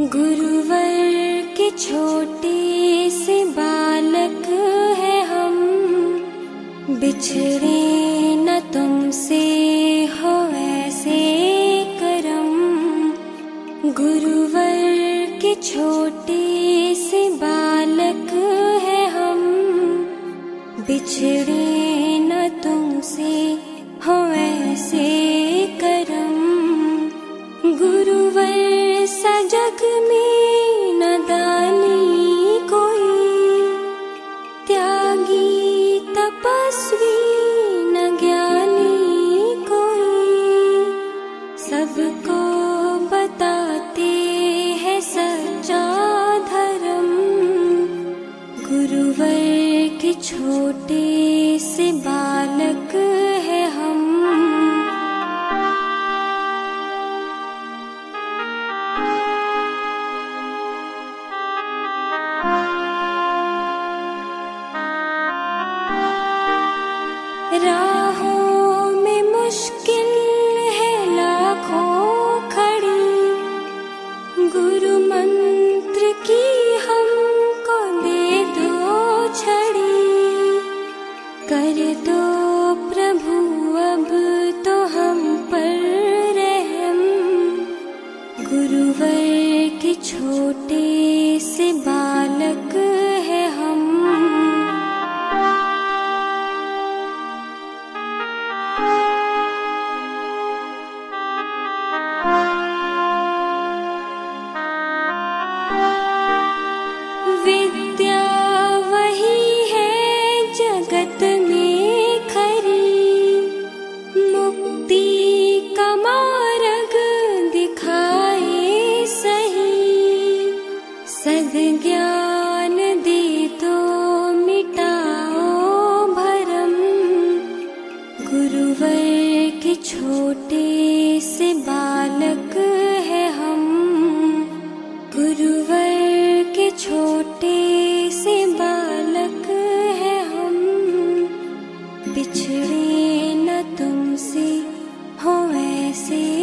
गुरुवर के छोटे से बालक है हम। बिछड़े न तुमसे हो ऐसे करम। गुरुवर के छोटे से बालक है हम। बिछड़े न तुमसे हो ऐसे करम। गुरुवर के छोटे से बालक है हम। राहों प्रभु अब तो हम पर रहम। गुरुवर के छोटे से छोटे से बालक है हम। गुरुवर के छोटे से बालक है हम। बिछड़े न तुमसे हो ऐसे